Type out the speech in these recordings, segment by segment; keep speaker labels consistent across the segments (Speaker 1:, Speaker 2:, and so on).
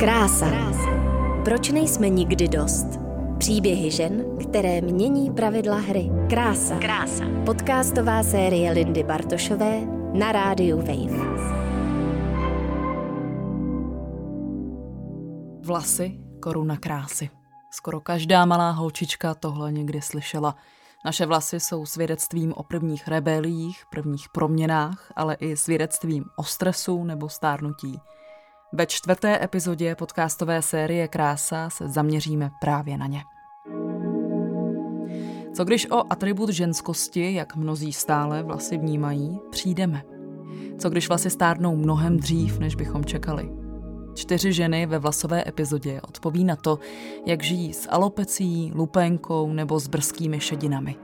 Speaker 1: Krása. Proč nejsme nikdy dost? Příběhy žen, které mění pravidla hry. Krása. Krása. Podcastová série Lindy Bartošové na rádiu Wave.
Speaker 2: Vlasy, koruna krásy. Skoro každá malá holčička tohle někdy slyšela. Naše vlasy jsou svědectvím o prvních rebelích, prvních proměnách, ale i svědectvím o stresu nebo stárnutí. Ve čtvrté epizodě podcastové série Krása se zaměříme právě na ně. Co když o atribut ženskosti, jak mnozí stále vlasy vnímají, přijdeme? Co když vlasy stárnou mnohem dřív, než bychom čekali? Čtyři ženy ve vlasové epizodě odpoví na to, jak žijí s alopecí, lupénkou nebo s brzkými šedinami.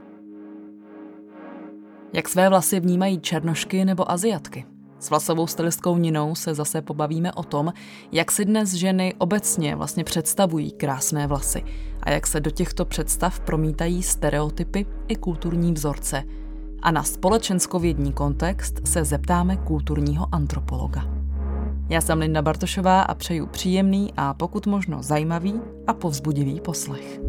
Speaker 2: Jak své vlasy vnímají černošky nebo aziatky? S vlasovou stylistkou Ninou se zase pobavíme o tom, jak si dnes ženy obecně vlastně představují krásné vlasy a jak se do těchto představ promítají stereotypy i kulturní vzorce. A na společenskovědní kontext se zeptáme kulturního antropologa. Já jsem Linda Bartošová a přeju příjemný a pokud možno zajímavý a povzbudivý poslech.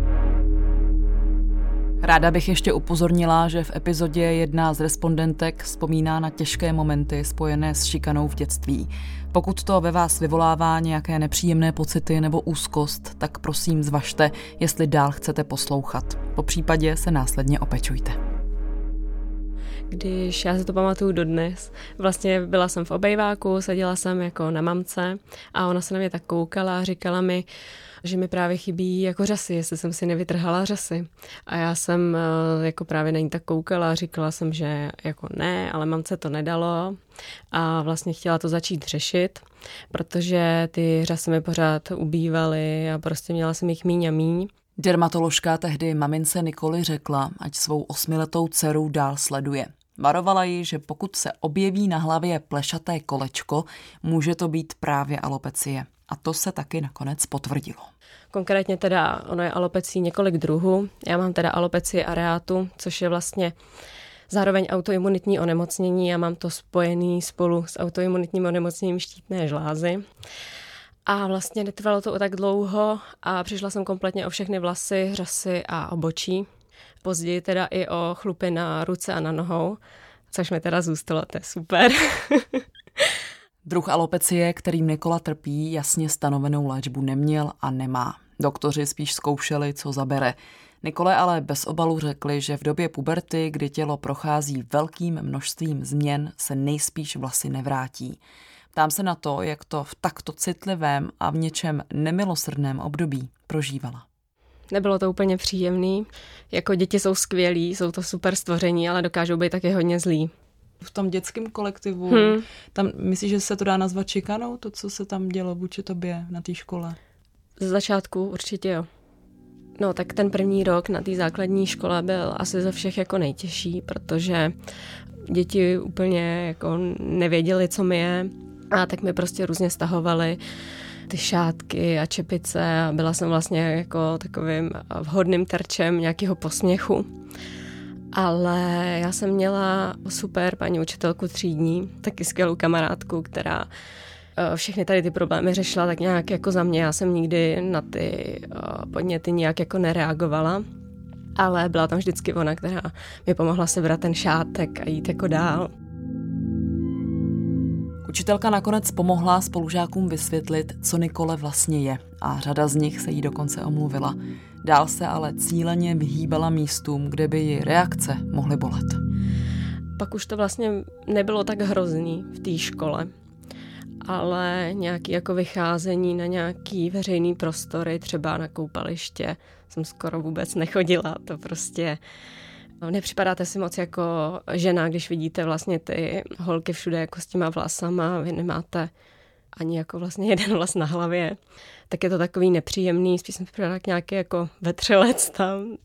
Speaker 2: Ráda bych ještě upozornila, že v epizodě jedna z respondentek vzpomíná na těžké momenty spojené s šikanou v dětství. Pokud to ve vás vyvolává nějaké nepříjemné pocity nebo úzkost, tak prosím zvažte, jestli dál chcete poslouchat. Po případě se následně opečujte
Speaker 3: když já si to pamatuju dodnes. Vlastně byla jsem v obejváku, seděla jsem jako na mamce a ona se na mě tak koukala a říkala mi, že mi právě chybí jako řasy, jestli jsem si nevytrhala řasy. A já jsem eh, jako právě na ní tak koukala a říkala jsem, že jako ne, ale mamce to nedalo a vlastně chtěla to začít řešit, protože ty řasy mi pořád ubývaly a prostě měla jsem jich míň a míň.
Speaker 2: Dermatoložka tehdy mamince Nikoli řekla, ať svou osmiletou dceru dál sleduje. Varovala ji, že pokud se objeví na hlavě plešaté kolečko, může to být právě alopecie. A to se taky nakonec potvrdilo.
Speaker 3: Konkrétně teda ono je alopecí několik druhů. Já mám teda alopecii areátu, což je vlastně zároveň autoimunitní onemocnění a mám to spojený spolu s autoimunitním onemocněním štítné žlázy. A vlastně netrvalo to tak dlouho a přišla jsem kompletně o všechny vlasy, řasy a obočí. Později teda i o chlupy na ruce a na nohou, což mi teda zůstalo, to je super.
Speaker 2: Druh alopecie, kterým Nikola trpí, jasně stanovenou léčbu neměl a nemá. Doktoři spíš zkoušeli, co zabere. Nikole ale bez obalu řekli, že v době puberty, kdy tělo prochází velkým množstvím změn, se nejspíš vlasy nevrátí. Ptám se na to, jak to v takto citlivém a v něčem nemilosrdném období prožívala.
Speaker 3: Nebylo to úplně příjemný. Jako děti jsou skvělí, jsou to super stvoření, ale dokážou být taky hodně zlí.
Speaker 2: V tom dětském kolektivu, hmm. tam myslíš, že se to dá nazvat čikanou, to, co se tam dělo vůči tobě na té škole?
Speaker 3: Z začátku určitě jo. No, tak ten první rok na té základní škole byl asi ze všech jako nejtěžší, protože děti úplně jako nevěděli, co mi je a tak mi prostě různě stahovali ty šátky a čepice a byla jsem vlastně jako takovým vhodným terčem nějakého posměchu. Ale já jsem měla super paní učitelku třídní, taky skvělou kamarádku, která eh, všechny tady ty problémy řešila tak nějak jako za mě. Já jsem nikdy na ty eh, podněty nějak jako nereagovala, ale byla tam vždycky ona, která mi pomohla sebrat ten šátek a jít jako dál.
Speaker 2: Učitelka nakonec pomohla spolužákům vysvětlit, co Nikole vlastně je a řada z nich se jí dokonce omluvila. Dál se ale cíleně vyhýbala místům, kde by ji reakce mohly bolet.
Speaker 3: Pak už to vlastně nebylo tak hrozný v té škole, ale nějaký jako vycházení na nějaký veřejný prostory, třeba na koupaliště, jsem skoro vůbec nechodila. To prostě Nepřipadáte si moc jako žena, když vidíte vlastně ty holky všude jako s těma vlasama, vy nemáte ani jako vlastně jeden vlas na hlavě, tak je to takový nepříjemný, spíš jsem připadala jak nějaký jako vetřelec tam.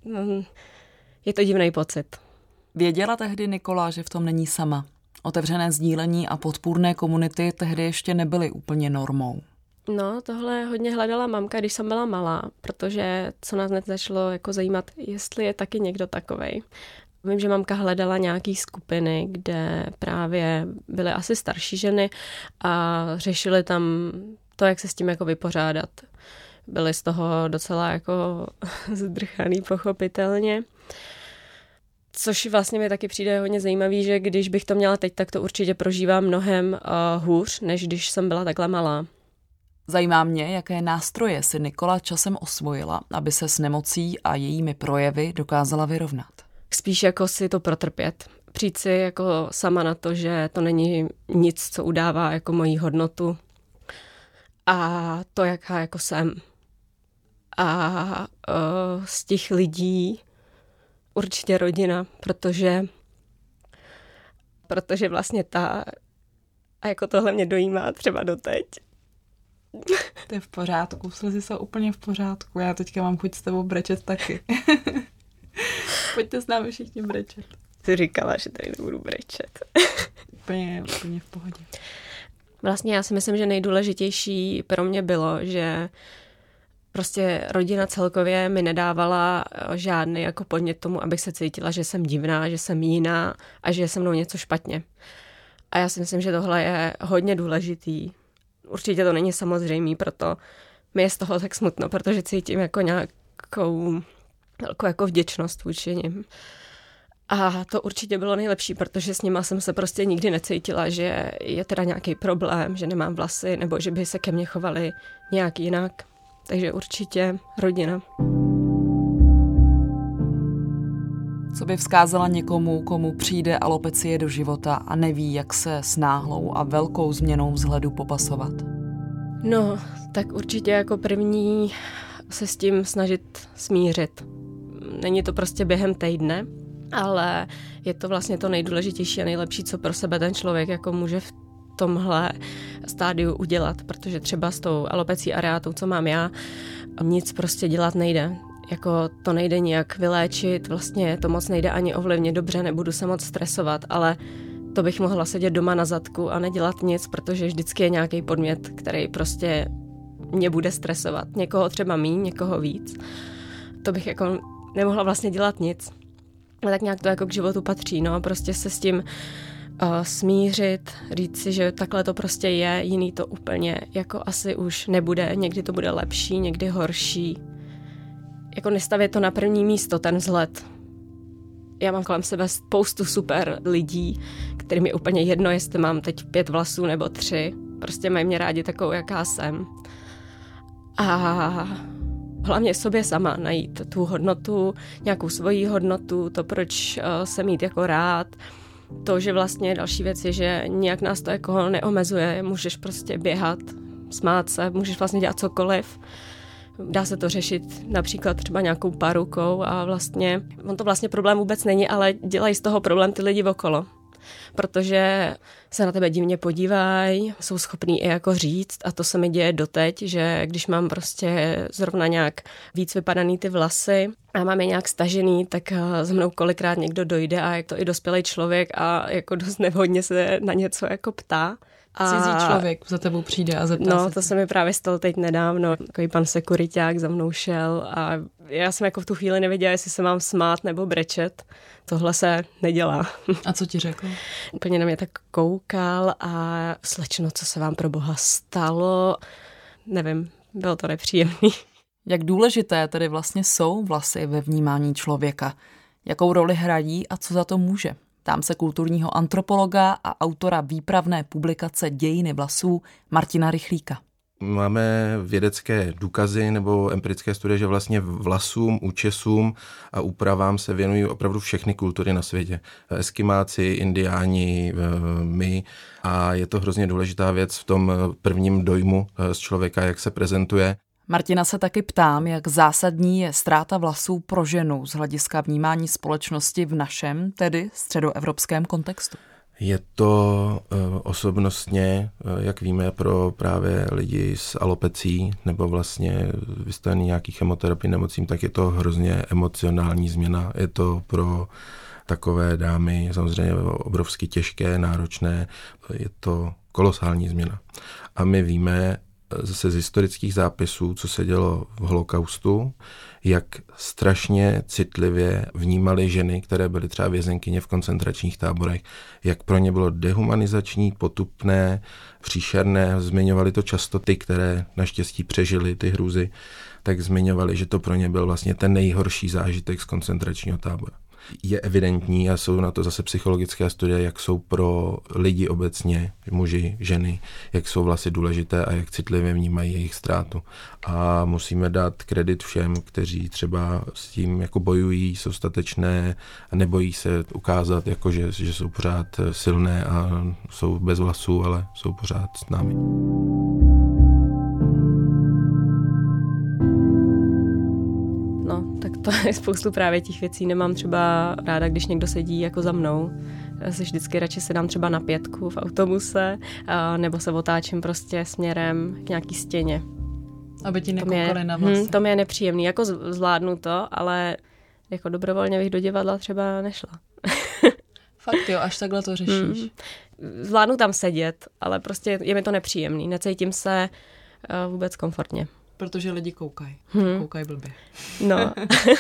Speaker 3: Je to divný pocit.
Speaker 2: Věděla tehdy Nikola, že v tom není sama. Otevřené sdílení a podpůrné komunity tehdy ještě nebyly úplně normou.
Speaker 3: No, tohle hodně hledala mamka, když jsem byla malá, protože co nás hned začalo jako zajímat, jestli je taky někdo takovej. Vím, že mamka hledala nějaký skupiny, kde právě byly asi starší ženy a řešily tam to, jak se s tím jako vypořádat. Byli z toho docela jako zdrchaný pochopitelně. Což vlastně mi taky přijde hodně zajímavý, že když bych to měla teď, tak to určitě prožívám mnohem uh, hůř, než když jsem byla takhle malá.
Speaker 2: Zajímá mě, jaké nástroje si Nikola časem osvojila, aby se s nemocí a jejími projevy dokázala vyrovnat.
Speaker 3: Spíš jako si to protrpět. Přijít si jako sama na to, že to není nic, co udává jako moji hodnotu a to, jaká jako jsem. A uh, z těch lidí určitě rodina, protože protože vlastně ta a jako tohle mě dojímá třeba doteď.
Speaker 2: To je v pořádku, slzy jsou úplně v pořádku. Já teďka mám chuť s tebou brečet taky. Pojďte s námi všichni brečet.
Speaker 3: Ty říkala, že tady nebudu brečet.
Speaker 2: úplně, úplně v pohodě.
Speaker 3: Vlastně já si myslím, že nejdůležitější pro mě bylo, že prostě rodina celkově mi nedávala eh, žádný jako podnět tomu, abych se cítila, že jsem divná, že jsem jiná a že je se mnou něco špatně. A já si myslím, že tohle je hodně důležitý. Určitě to není samozřejmé, proto mi je z toho tak smutno, protože cítím jako nějakou velkou jako vděčnost vůči nim. A to určitě bylo nejlepší, protože s nima jsem se prostě nikdy necítila, že je teda nějaký problém, že nemám vlasy, nebo že by se ke mně chovali nějak jinak. Takže určitě rodina.
Speaker 2: Co by vzkázala někomu, komu přijde alopecie do života a neví, jak se s náhlou a velkou změnou vzhledu popasovat?
Speaker 3: No, tak určitě jako první se s tím snažit smířit. Není to prostě během týdne, ale je to vlastně to nejdůležitější a nejlepší, co pro sebe ten člověk jako může v tomhle stádiu udělat, protože třeba s tou alopecí areátou, co mám já, nic prostě dělat nejde. Jako to nejde nijak vyléčit, vlastně to moc nejde ani ovlivnit dobře, nebudu se moc stresovat, ale to bych mohla sedět doma na zadku a nedělat nic, protože vždycky je nějaký podmět, který prostě mě bude stresovat. Někoho třeba míň, někoho víc. To bych jako nemohla vlastně dělat nic. A tak nějak to jako k životu patří, no, prostě se s tím uh, smířit, říct si, že takhle to prostě je, jiný to úplně jako asi už nebude, někdy to bude lepší, někdy horší. Jako nestavit to na první místo, ten vzhled. Já mám kolem sebe spoustu super lidí, kterým je úplně jedno, jestli mám teď pět vlasů nebo tři. Prostě mají mě rádi takovou, jaká jsem. A hlavně sobě sama najít tu hodnotu, nějakou svoji hodnotu, to, proč uh, se mít jako rád, to, že vlastně další věc je, že nějak nás to jako neomezuje, můžeš prostě běhat, smát se, můžeš vlastně dělat cokoliv. Dá se to řešit například třeba nějakou parukou a vlastně, on to vlastně problém vůbec není, ale dělají z toho problém ty lidi okolo protože se na tebe divně podívají, jsou schopní i jako říct a to se mi děje doteď, že když mám prostě zrovna nějak víc vypadaný ty vlasy a mám je nějak stažený, tak eh, za mnou kolikrát někdo dojde a je to i dospělý člověk a jako dost nevhodně se na něco jako ptá.
Speaker 2: A... Cizí člověk za tebou přijde a zeptá
Speaker 3: No,
Speaker 2: se
Speaker 3: to se mi právě stalo teď nedávno. Takový pan sekuriták za mnou šel a já jsem jako v tu chvíli nevěděla, jestli se mám smát nebo brečet. Tohle se nedělá.
Speaker 2: A co ti řekl?
Speaker 3: Úplně na mě tak koukal a slečno, co se vám pro boha stalo. Nevím, bylo to nepříjemný.
Speaker 2: Jak důležité tedy vlastně jsou vlasy ve vnímání člověka? Jakou roli hrají a co za to může? Tam se kulturního antropologa a autora výpravné publikace Dějiny vlasů Martina Rychlíka.
Speaker 4: Máme vědecké důkazy nebo empirické studie, že vlastně vlasům, účesům a úpravám se věnují opravdu všechny kultury na světě. Eskimáci, indiáni, my. A je to hrozně důležitá věc v tom prvním dojmu z člověka, jak se prezentuje.
Speaker 2: Martina se taky ptám, jak zásadní je ztráta vlasů pro ženu z hlediska vnímání společnosti v našem, tedy středoevropském kontextu.
Speaker 4: Je to uh, osobnostně, uh, jak víme, pro právě lidi s alopecí nebo vlastně vystavený nějaký chemoterapii nemocím, tak je to hrozně emocionální změna. Je to pro takové dámy samozřejmě obrovsky těžké, náročné, je to kolosální změna. A my víme, zase z historických zápisů, co se dělo v holokaustu, jak strašně citlivě vnímali ženy, které byly třeba vězenkyně v koncentračních táborech, jak pro ně bylo dehumanizační, potupné, příšerné. Zmiňovali to často ty, které naštěstí přežili ty hrůzy, tak zmiňovali, že to pro ně byl vlastně ten nejhorší zážitek z koncentračního tábora je evidentní a jsou na to zase psychologické studie, jak jsou pro lidi obecně, muži, ženy, jak jsou vlastně důležité a jak citlivě vnímají jejich ztrátu. A musíme dát kredit všem, kteří třeba s tím jako bojují, jsou statečné a nebojí se ukázat, jako že, že jsou pořád silné a jsou bez vlasů, ale jsou pořád s námi.
Speaker 3: spoustu právě těch věcí. Nemám třeba ráda, když někdo sedí jako za mnou. Já se vždycky radši sedám třeba na pětku v autobuse, nebo se otáčím prostě směrem k nějaký stěně.
Speaker 2: Aby ti nekoukali na vlasy. Hm,
Speaker 3: to mi je nepříjemný. Jako zvládnu to, ale jako dobrovolně bych do divadla třeba nešla.
Speaker 2: Fakt jo, až takhle to řešíš. Hmm.
Speaker 3: Zvládnu tam sedět, ale prostě je mi to nepříjemný. Necítím se uh, vůbec komfortně.
Speaker 2: Protože lidi koukají. Hmm. Koukají blbě.
Speaker 3: No,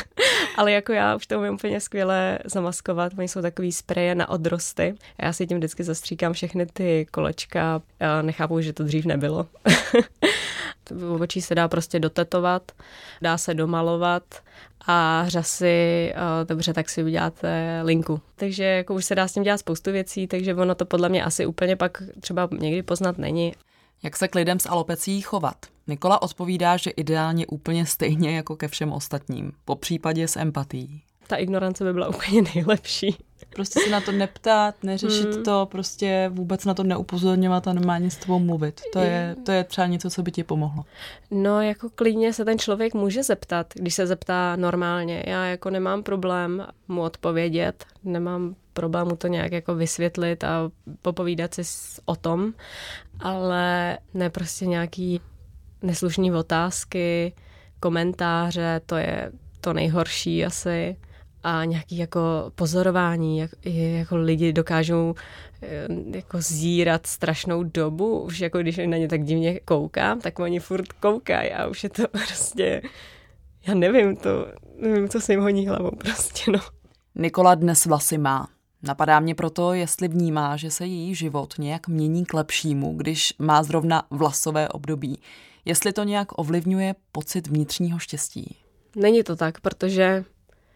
Speaker 3: ale jako já už to umím úplně skvěle zamaskovat. Oni jsou takový spreje na odrosty. Já si tím vždycky zastříkám všechny ty kolečka. Já nechápu, že to dřív nebylo. v očí se dá prostě dotetovat, dá se domalovat a řasy, dobře, tak si uděláte linku. Takže jako už se dá s tím dělat spoustu věcí, takže ono to podle mě asi úplně pak třeba někdy poznat není.
Speaker 2: Jak se k lidem s alopecí chovat? Nikola odpovídá, že ideálně úplně stejně jako ke všem ostatním, po případě s empatí.
Speaker 3: Ta ignorance by byla úplně nejlepší.
Speaker 2: Prostě se na to neptát, neřešit hmm. to, prostě vůbec na to neupozorňovat a normálně s tebou mluvit. To je, to je třeba něco, co by ti pomohlo.
Speaker 3: No, jako klidně se ten člověk může zeptat, když se zeptá normálně. Já jako nemám problém mu odpovědět, nemám problém mu to nějak jako vysvětlit a popovídat si o tom, ale ne prostě nějaký neslušný otázky, komentáře, to je to nejhorší asi a nějaký jako pozorování, jak, jako lidi dokážou eh, jako zírat strašnou dobu, už jako když na ně tak divně koukám, tak oni furt koukají a už je to prostě, já nevím, to, nevím, co se jim honí hlavou prostě, no.
Speaker 2: Nikola dnes vlasy má. Napadá mě proto, jestli vnímá, že se její život nějak mění k lepšímu, když má zrovna vlasové období. Jestli to nějak ovlivňuje pocit vnitřního štěstí.
Speaker 3: Není to tak, protože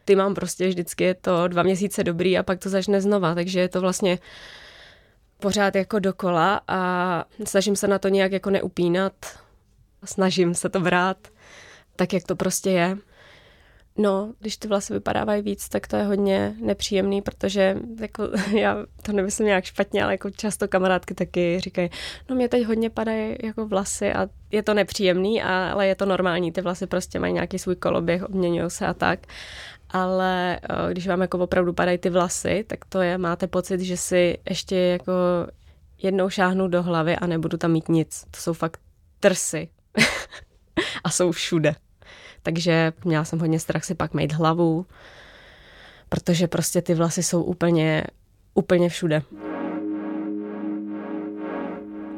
Speaker 3: ty mám prostě vždycky je to dva měsíce dobrý a pak to začne znova, takže je to vlastně pořád jako dokola a snažím se na to nějak jako neupínat, snažím se to brát tak, jak to prostě je. No, když ty vlasy vypadávají víc, tak to je hodně nepříjemný, protože jako, já to nemyslím nějak špatně, ale jako často kamarádky taky říkají, no mě teď hodně padají jako vlasy a je to nepříjemný, ale je to normální, ty vlasy prostě mají nějaký svůj koloběh, obměňují se a tak. Ale eh, když vám jako opravdu padají ty vlasy, tak to je, máte pocit, že si ještě jako jednou šáhnu do hlavy a nebudu tam mít nic. To jsou fakt trsy. a jsou všude. Takže měla jsem hodně strach si pak mít hlavu, protože prostě ty vlasy jsou úplně, úplně všude.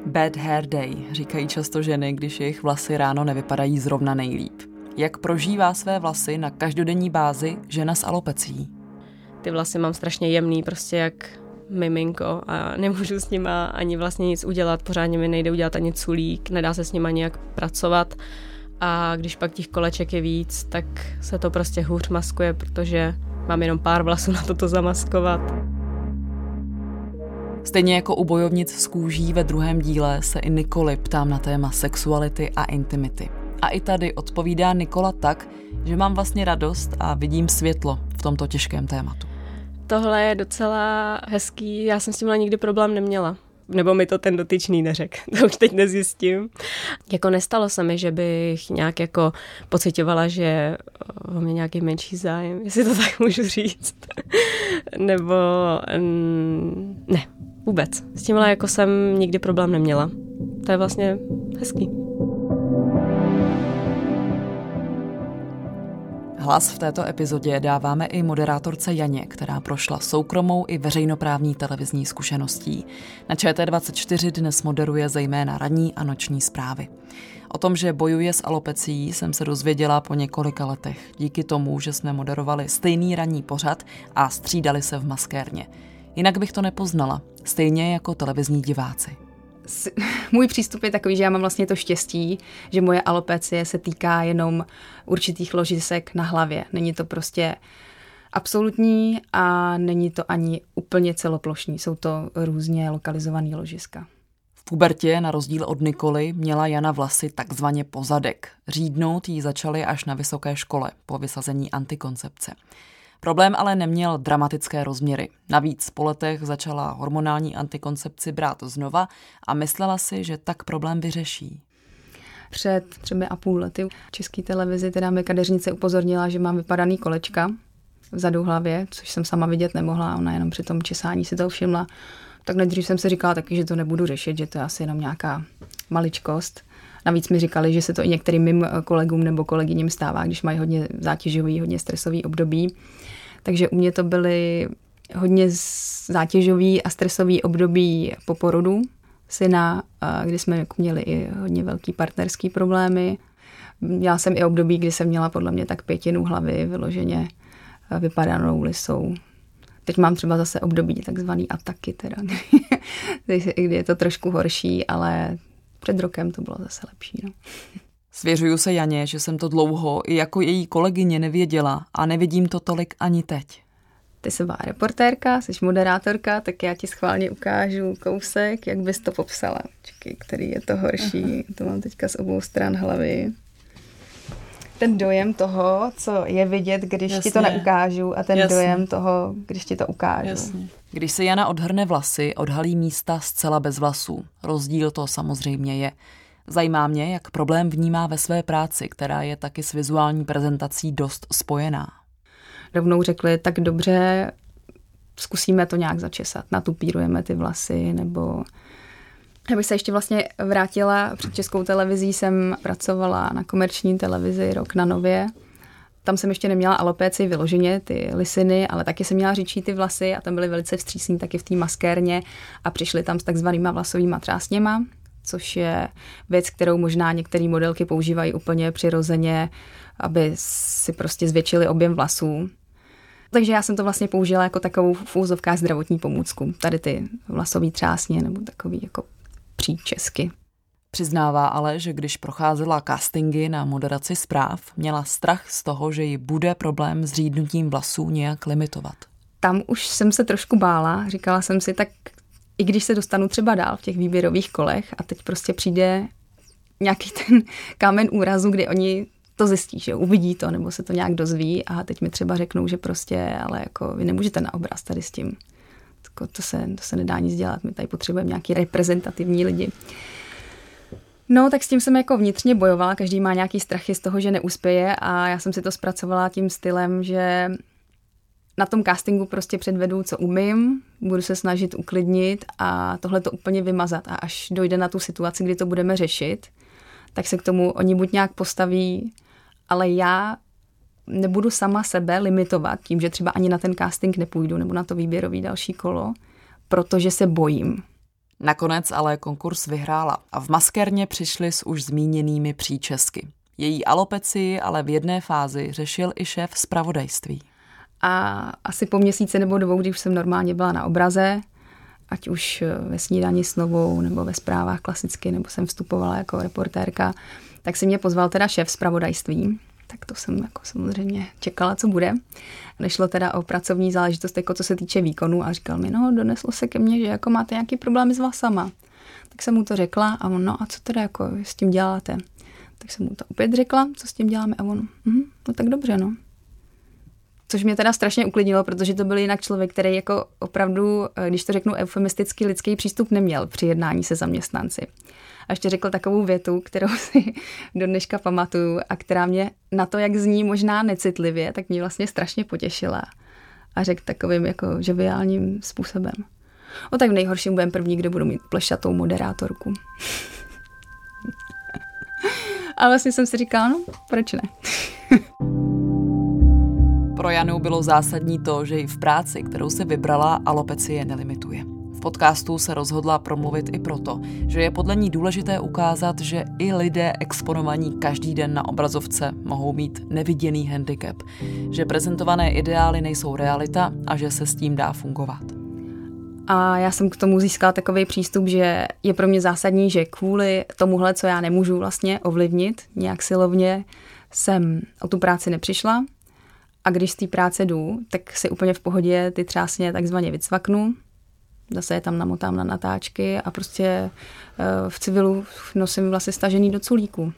Speaker 2: Bad hair day, říkají často ženy, když jejich vlasy ráno nevypadají zrovna nejlíp. Jak prožívá své vlasy na každodenní bázi žena s alopecí?
Speaker 3: Ty vlasy mám strašně jemný, prostě jak miminko a nemůžu s nima ani vlastně nic udělat, pořádně mi nejde udělat ani culík, nedá se s nima nějak pracovat a když pak těch koleček je víc, tak se to prostě hůř maskuje, protože mám jenom pár vlasů na toto zamaskovat.
Speaker 2: Stejně jako u bojovnic z kůží ve druhém díle se i Nikoli ptám na téma sexuality a intimity. A i tady odpovídá Nikola tak, že mám vlastně radost a vidím světlo v tomto těžkém tématu.
Speaker 3: Tohle je docela hezký, já jsem s tímhle nikdy problém neměla nebo mi to ten dotyčný neřekl, to už teď nezjistím. Jako nestalo se mi, že bych nějak jako pocitovala, že o mě nějaký menší zájem, jestli to tak můžu říct. nebo ne, vůbec. S tímhle jako jsem nikdy problém neměla. To je vlastně hezký.
Speaker 2: Hlas v této epizodě dáváme i moderátorce Janě, která prošla soukromou i veřejnoprávní televizní zkušeností. Na ČT24 dnes moderuje zejména radní a noční zprávy. O tom, že bojuje s alopecí, jsem se dozvěděla po několika letech, díky tomu, že jsme moderovali stejný ranní pořad a střídali se v maskérně. Jinak bych to nepoznala, stejně jako televizní diváci
Speaker 5: můj přístup je takový, že já mám vlastně to štěstí, že moje alopecie se týká jenom určitých ložisek na hlavě. Není to prostě absolutní a není to ani úplně celoplošní. Jsou to různě lokalizované ložiska.
Speaker 2: V pubertě, na rozdíl od Nikoly, měla Jana vlasy takzvaně pozadek. Řídnout jí začaly až na vysoké škole po vysazení antikoncepce. Problém ale neměl dramatické rozměry. Navíc po letech začala hormonální antikoncepci brát znova a myslela si, že tak problém vyřeší.
Speaker 5: Před třemi a půl lety v české televizi teda mi kadeřnice upozornila, že mám vypadaný kolečka vzadu hlavě, což jsem sama vidět nemohla, ona jenom při tom česání si to všimla. Tak nejdřív jsem si říkala taky, že to nebudu řešit, že to je asi jenom nějaká maličkost. Navíc mi říkali, že se to i některým mým kolegům nebo kolegyním stává, když mají hodně zátěžový, hodně stresový období. Takže u mě to byly hodně zátěžový a stresový období po porodu syna, kdy jsme jako měli i hodně velký partnerský problémy. Měla jsem i období, kdy jsem měla podle mě tak pětinu hlavy vyloženě vypadanou lisou. Teď mám třeba zase období takzvaný ataky, teda, kdy je to trošku horší, ale před rokem to bylo zase lepší. No.
Speaker 2: Svěřuju se Janě, že jsem to dlouho i jako její kolegyně nevěděla a nevidím to tolik ani teď.
Speaker 5: Ty jsi byla reportérka, jsi moderátorka, tak já ti schválně ukážu kousek, jak bys to popsala. Čekaj, který je to horší. Aha. To mám teďka z obou stran hlavy. Ten dojem toho, co je vidět, když Jasně. ti to neukážu a ten Jasně. dojem toho, když ti to ukážu. Jasně.
Speaker 2: Když se Jana odhrne vlasy, odhalí místa zcela bez vlasů. Rozdíl to samozřejmě je. Zajímá mě, jak problém vnímá ve své práci, která je taky s vizuální prezentací dost spojená.
Speaker 5: Rovnou řekli, tak dobře, zkusíme to nějak začesat, natupírujeme ty vlasy, nebo já bych se ještě vlastně vrátila, před českou televizí jsem pracovala na komerční televizi rok na Nově. Tam jsem ještě neměla alopéci vyloženě, ty lisiny, ale taky jsem měla říčí ty vlasy a tam byly velice vstřícní taky v té maskérně a přišli tam s takzvanýma vlasovýma trásněma, což je věc, kterou možná některé modelky používají úplně přirozeně, aby si prostě zvětšili objem vlasů. Takže já jsem to vlastně použila jako takovou v úzovkách zdravotní pomůcku. Tady ty vlasové třásně nebo takový jako příčesky.
Speaker 2: Přiznává ale, že když procházela castingy na moderaci zpráv, měla strach z toho, že ji bude problém s řídnutím vlasů nějak limitovat.
Speaker 5: Tam už jsem se trošku bála. Říkala jsem si, tak i když se dostanu třeba dál v těch výběrových kolech a teď prostě přijde nějaký ten kámen úrazu, kdy oni to zjistí, že uvidí to, nebo se to nějak dozví a teď mi třeba řeknou, že prostě, ale jako vy nemůžete na obraz tady s tím. To, to, se, to se nedá nic dělat, my tady potřebujeme nějaký reprezentativní lidi. No, tak s tím jsem jako vnitřně bojovala, každý má nějaký strachy z toho, že neuspěje a já jsem si to zpracovala tím stylem, že na tom castingu prostě předvedu, co umím, budu se snažit uklidnit a tohle to úplně vymazat. A až dojde na tu situaci, kdy to budeme řešit, tak se k tomu oni buď nějak postaví, ale já nebudu sama sebe limitovat tím, že třeba ani na ten casting nepůjdu nebo na to výběrový další kolo, protože se bojím.
Speaker 2: Nakonec ale konkurs vyhrála a v maskérně přišli s už zmíněnými příčesky. Její alopecii ale v jedné fázi řešil i šéf zpravodajství.
Speaker 5: A asi po měsíci nebo dvou, když jsem normálně byla na obraze, ať už eh, ve snídani s novou, nebo ve zprávách klasicky, nebo jsem vstupovala jako reportérka, tak si mě pozval teda šéf zpravodajství. Tak to jsem jako samozřejmě čekala, co bude. Nešlo teda o pracovní záležitost, jako co se týče výkonu a říkal mi, no doneslo se ke mně, že jako máte nějaký problémy s vlasama. Tak jsem mu to řekla a on, no a co teda jako s tím děláte? Tak jsem mu to opět řekla, co s tím děláme a on, hm, no tak dobře, no. Což mě teda strašně uklidnilo, protože to byl jinak člověk, který jako opravdu, eh, když to řeknu eufemisticky, lidský přístup neměl při jednání se zaměstnanci. A ještě řekl takovou větu, kterou si do dneška pamatuju a která mě na to, jak zní možná necitlivě, tak mě vlastně strašně potěšila. A řekl takovým jako žoviálním způsobem. O tak v nejhorším budem první, kdo budu mít plešatou moderátorku. a vlastně jsem si říkala, no, proč ne?
Speaker 2: Pro Janu bylo zásadní to, že i v práci, kterou se vybrala, alopecie nelimituje. V podcastu se rozhodla promluvit i proto, že je podle ní důležité ukázat, že i lidé exponovaní každý den na obrazovce mohou mít neviděný handicap, že prezentované ideály nejsou realita a že se s tím dá fungovat.
Speaker 5: A já jsem k tomu získala takový přístup, že je pro mě zásadní, že kvůli tomuhle, co já nemůžu vlastně ovlivnit nějak silovně, jsem o tu práci nepřišla. A když z té práce jdu, tak si úplně v pohodě ty třásně takzvaně vycvaknu. Zase je tam namotám na natáčky a prostě eh, v civilu nosím vlastně stažený do culíku.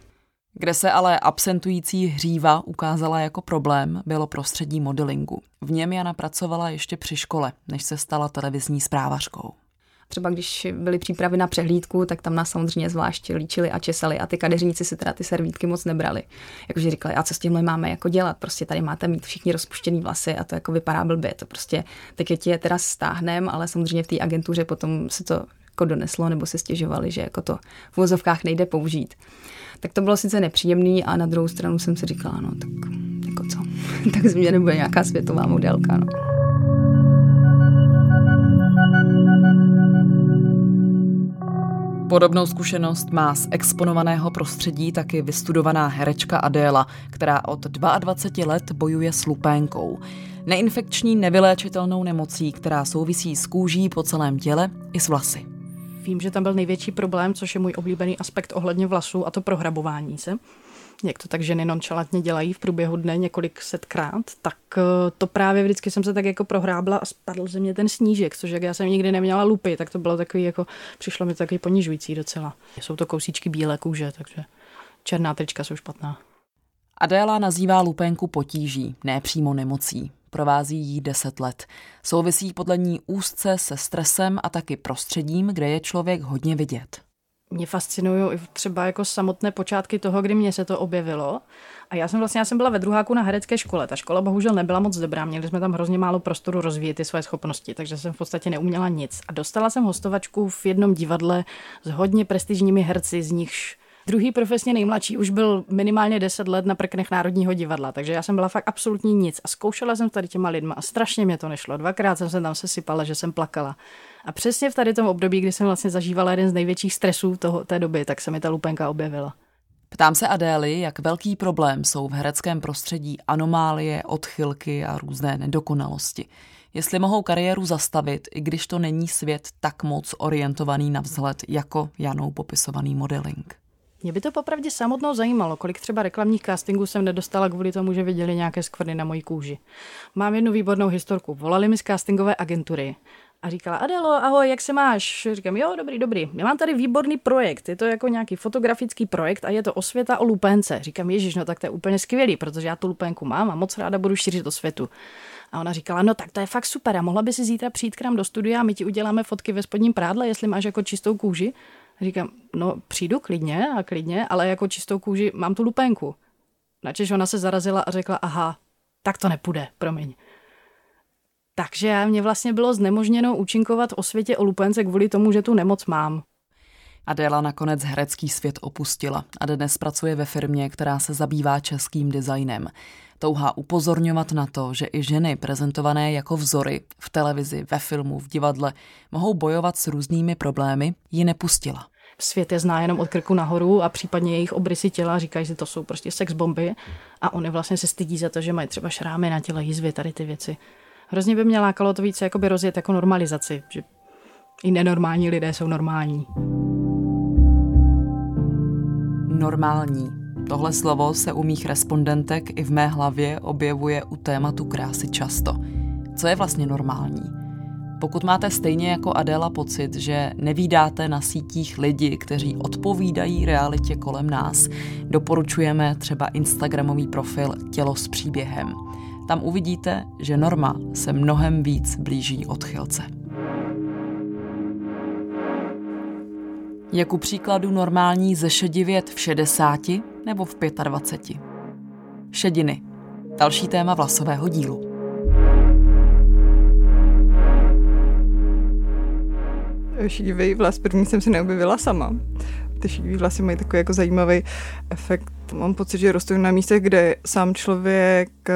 Speaker 2: Kde se ale absentující hříva ukázala jako problém, bylo prostředí modelingu. V něm Jana pracovala ještě při škole, než se stala televizní zprávařkou.
Speaker 5: Třeba když byly přípravy na přehlídku, tak tam nás samozřejmě zvlášť líčili a česali a ty kadeřníci si teda ty servítky moc nebrali. Jakože říkali, a co s tímhle máme jako dělat? Prostě tady máte mít všichni rozpuštěný vlasy a to jako vypadá blbě. To prostě teď je je teda stáhnem, ale samozřejmě v té agentuře potom se to jako doneslo nebo se stěžovali, že jako to v vozovkách nejde použít. Tak to bylo sice nepříjemný a na druhou stranu jsem si říkala, no tak jako co, tak z mě nebude nějaká světová modelka. No.
Speaker 2: Podobnou zkušenost má z exponovaného prostředí taky vystudovaná herečka Adéla, která od 22 let bojuje s lupénkou. Neinfekční nevyléčitelnou nemocí, která souvisí s kůží po celém těle i s vlasy.
Speaker 6: Vím, že tam byl největší problém, což je můj oblíbený aspekt ohledně vlasů, a to prohrabování se jak to tak ženy nonchalantně dělají v průběhu dne několik setkrát, tak eh, to právě vždycky jsem se tak jako prohrábla a spadl ze mě ten snížek, což jak já jsem nikdy neměla lupy, tak to bylo takový jako, přišlo mi to takový ponižující docela. Jsou to kousíčky bílé kůže, takže černá trička jsou špatná.
Speaker 2: Adéla nazývá lupenku potíží, ne přímo nemocí. Provází jí 10 let. Souvisí podle ní úzce se stresem a taky prostředím, kde je člověk hodně vidět
Speaker 6: mě fascinují třeba jako samotné počátky toho, kdy mě se to objevilo. A já jsem vlastně, já jsem byla ve druháku na herecké škole. Ta škola bohužel nebyla moc dobrá, měli jsme tam hrozně málo prostoru rozvíjet ty své schopnosti, takže jsem v podstatě neuměla nic. A dostala jsem hostovačku v jednom divadle s hodně prestižními herci, z nichž Druhý profesně nejmladší už byl minimálně 10 let na prknech Národního divadla, takže já jsem byla fakt absolutně nic a zkoušela jsem tady těma lidma a strašně mě to nešlo. Dvakrát jsem se tam sesypala, že jsem plakala. A přesně v tady tom období, kdy jsem vlastně zažívala jeden z největších stresů toho, té doby, tak se mi ta lupenka objevila.
Speaker 2: Ptám se Adély, jak velký problém jsou v hereckém prostředí anomálie, odchylky a různé nedokonalosti. Jestli mohou kariéru zastavit, i když to není svět tak moc orientovaný na vzhled jako Janou popisovaný modeling.
Speaker 6: Mě by to popravdě samotnou zajímalo, kolik třeba reklamních castingů jsem nedostala kvůli tomu, že viděli nějaké skvrny na mojí kůži. Mám jednu výbornou historku. Volali mi z castingové agentury a říkala, Adelo, ahoj, jak se máš? Říkám, jo, dobrý, dobrý. Já mám tady výborný projekt, je to jako nějaký fotografický projekt a je to osvěta o lupence. Říkám, ježiš, no tak to je úplně skvělý, protože já tu lupenku mám a moc ráda budu šířit o světu. A ona říkala, no tak to je fakt super, a mohla by si zítra přijít k nám do studia a my ti uděláme fotky ve spodním prádle, jestli máš jako čistou kůži. Říkám, no přijdu klidně a klidně, ale jako čistou kůži mám tu lupenku. Načež ona se zarazila a řekla, aha, tak to nepůjde, promiň. Takže mě vlastně bylo znemožněno účinkovat o světě o lupence kvůli tomu, že tu nemoc mám.
Speaker 2: Adéla nakonec herecký svět opustila a dnes pracuje ve firmě, která se zabývá českým designem. Touha upozorňovat na to, že i ženy prezentované jako vzory v televizi, ve filmu, v divadle mohou bojovat s různými problémy, ji nepustila.
Speaker 6: Svět je zná jenom od krku nahoru a případně jejich obrysy těla říkají, že to jsou prostě sex bomby a oni vlastně se stydí za to, že mají třeba šrámy na těle, jízvy, tady ty věci. Hrozně by mě lákalo to více jakoby rozjet jako normalizaci, že i nenormální lidé jsou normální.
Speaker 2: Normální. Tohle slovo se u mých respondentek i v mé hlavě objevuje u tématu krásy často. Co je vlastně normální? Pokud máte stejně jako Adela pocit, že nevídáte na sítích lidi, kteří odpovídají realitě kolem nás, doporučujeme třeba Instagramový profil Tělo s příběhem – tam uvidíte, že norma se mnohem víc blíží odchylce. Jako příkladu normální zešedivět v 60 nebo v 25. Šediny. Další téma vlasového dílu.
Speaker 7: Šedivý vlas první jsem si neobjevila sama. Ty šedivý vlasy mají takový jako zajímavý efekt Mám pocit, že rostou na místech, kde sám člověk eh,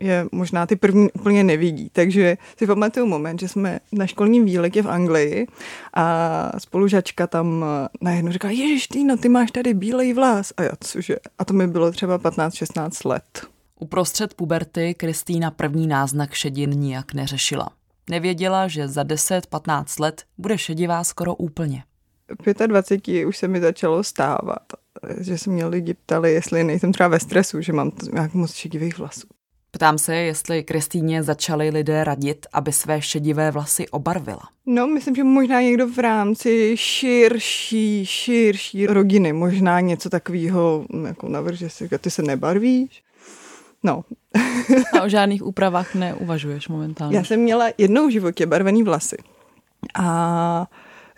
Speaker 7: je možná ty první úplně nevidí. Takže si pamatuju moment, že jsme na školním výletě v Anglii a spolužačka tam eh, najednou říkala, Ježiš, Týno, ty máš tady bílej vlas. A já, cože? A to mi bylo třeba 15-16 let.
Speaker 2: Uprostřed puberty Kristýna první náznak šedin nijak neřešila. Nevěděla, že za 10-15 let bude šedivá skoro úplně.
Speaker 7: 25 už se mi začalo stávat, že se mě lidi ptali, jestli nejsem třeba ve stresu, že mám nějak moc šedivých vlasů.
Speaker 2: Ptám se, jestli Kristýně začali lidé radit, aby své šedivé vlasy obarvila.
Speaker 7: No, myslím, že možná někdo v rámci širší, širší rodiny, možná něco takového jako navrže si, ty se nebarvíš. No.
Speaker 2: A o žádných úpravách neuvažuješ momentálně?
Speaker 7: Já jsem měla jednou v životě barvený vlasy. A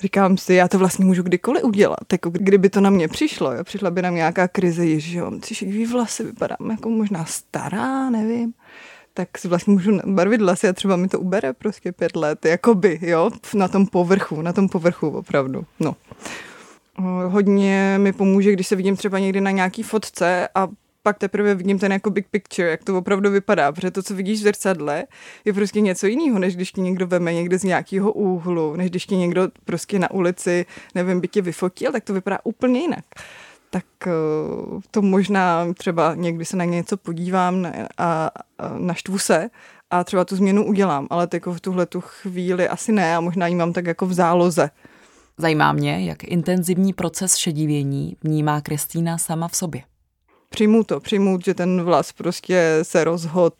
Speaker 7: říkám si, já to vlastně můžu kdykoliv udělat, jako kdyby to na mě přišlo, jo? přišla by nám nějaká krize, že jo, ty šedivý vlasy vypadám jako možná stará, nevím, tak si vlastně můžu barvit vlasy a třeba mi to ubere prostě pět let, jakoby, jo, na tom povrchu, na tom povrchu opravdu, no. Hodně mi pomůže, když se vidím třeba někdy na nějaký fotce a pak teprve vidím ten jako big picture, jak to opravdu vypadá, protože to, co vidíš v zrcadle, je prostě něco jiného, než když ti někdo veme někde z nějakého úhlu, než když ti někdo prostě na ulici, nevím, by tě vyfotil, tak to vypadá úplně jinak. Tak eh, to možná třeba někdy se na něco podívám a naštvu se a třeba tu změnu udělám, ale jako v tuhle tu chvíli asi ne a možná ji mám tak jako v záloze.
Speaker 2: Zajímá mě, jak intenzivní proces šedivění vnímá Kristýna sama v sobě
Speaker 7: přijmu to, přijmu, že ten vlas prostě se rozhod,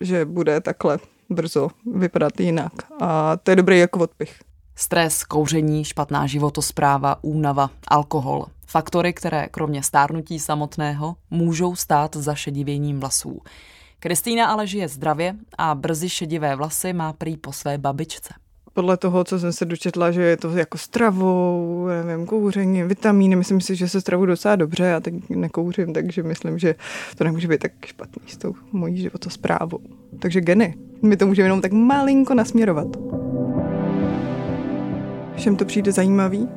Speaker 7: že bude takhle brzo vypadat jinak. A to je dobrý jako odpich.
Speaker 2: Stres, kouření, špatná životospráva, únava, alkohol. Faktory, které kromě stárnutí samotného můžou stát za šedivěním vlasů. Kristýna ale žije zdravě a brzy šedivé vlasy má prý po své babičce
Speaker 7: podle toho, co jsem se dočetla, že je to jako stravou, nevím, kouření, vitamíny, myslím si, že se stravu docela dobře, já teď nekouřím, takže myslím, že to nemůže být tak špatný s tou mojí životosprávou. Takže geny, my to můžeme jenom tak malinko nasměrovat. Všem to přijde zajímavý.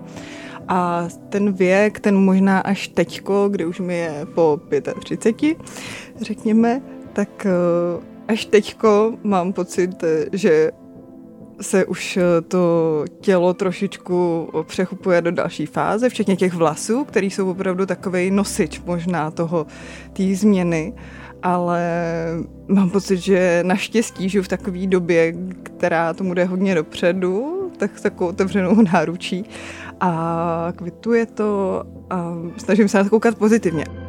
Speaker 7: A ten věk, ten možná až teďko, kdy už mi je po 35, řekněme, tak eh, až teďko mám pocit, že se už eh, to tělo trošičku přechupuje do další fáze, včetně těch vlasů, který jsou opravdu takový nosič možná toho té změny, ale mám pocit, že naštěstí žiju v takové době, která tomu jde hodně dopředu, tak s takovou otevřenou náručí a kvituje to a snažím se na to koukat pozitivně.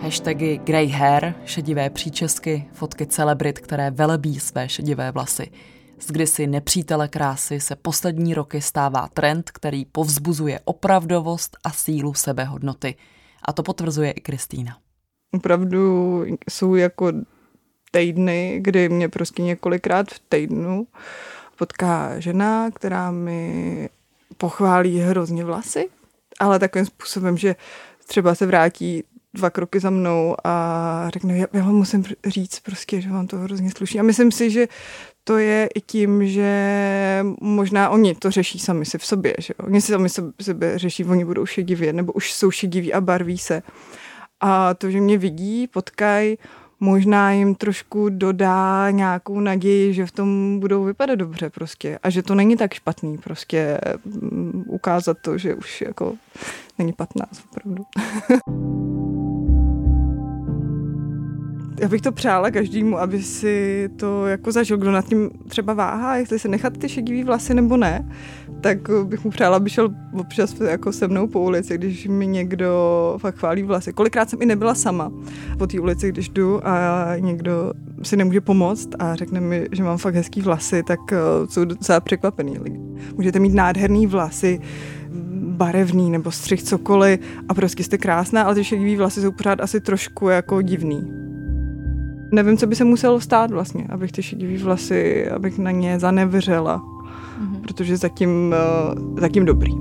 Speaker 2: Hashtagy grey hair, šedivé příčesky, fotky celebrit, které velebí své šedivé vlasy. Z kdysi nepřítele krásy se poslední roky stává trend, který povzbuzuje opravdovost a sílu sebehodnoty. A to potvrzuje i Kristýna.
Speaker 7: Opravdu jsou jako týdny, kdy mě prostě několikrát v týdnu potká žena, která mi pochválí hrozně vlasy, ale takovým způsobem, že třeba se vrátí dva kroky za mnou a řekne, já, já vám musím říct prostě, že vám to hrozně sluší. A myslím si, že to je i tím, že možná oni to řeší sami si v sobě, že oni si sami sebe řeší, oni budou šediví, nebo už jsou šediví a barví se. A to, že mě vidí, potkají, možná jim trošku dodá nějakou naději, že v tom budou vypadat dobře prostě a že to není tak špatný prostě mm, ukázat to, že už jako není 15 opravdu. já bych to přála každému, aby si to jako zažil, kdo nad tím třeba váhá, jestli se nechat ty šedivý vlasy nebo ne, tak bych mu přála, aby šel občas jako se mnou po ulici, když mi někdo fakt chválí vlasy. Kolikrát jsem i nebyla sama po té ulici, když jdu a někdo si nemůže pomoct a řekne mi, že mám fakt hezký vlasy, tak eh, jsou docela překvapený lidi. Můžete mít nádherný vlasy, barevný nebo střih cokoliv a prostě jste krásná, ale ty šedivý vlasy jsou pořád asi trošku jako divný nevím, co by se muselo stát vlastně, abych ty šedivý vlasy, abych na ně zanevřela. Protože zatím, uh, zatím dobrý. Uh,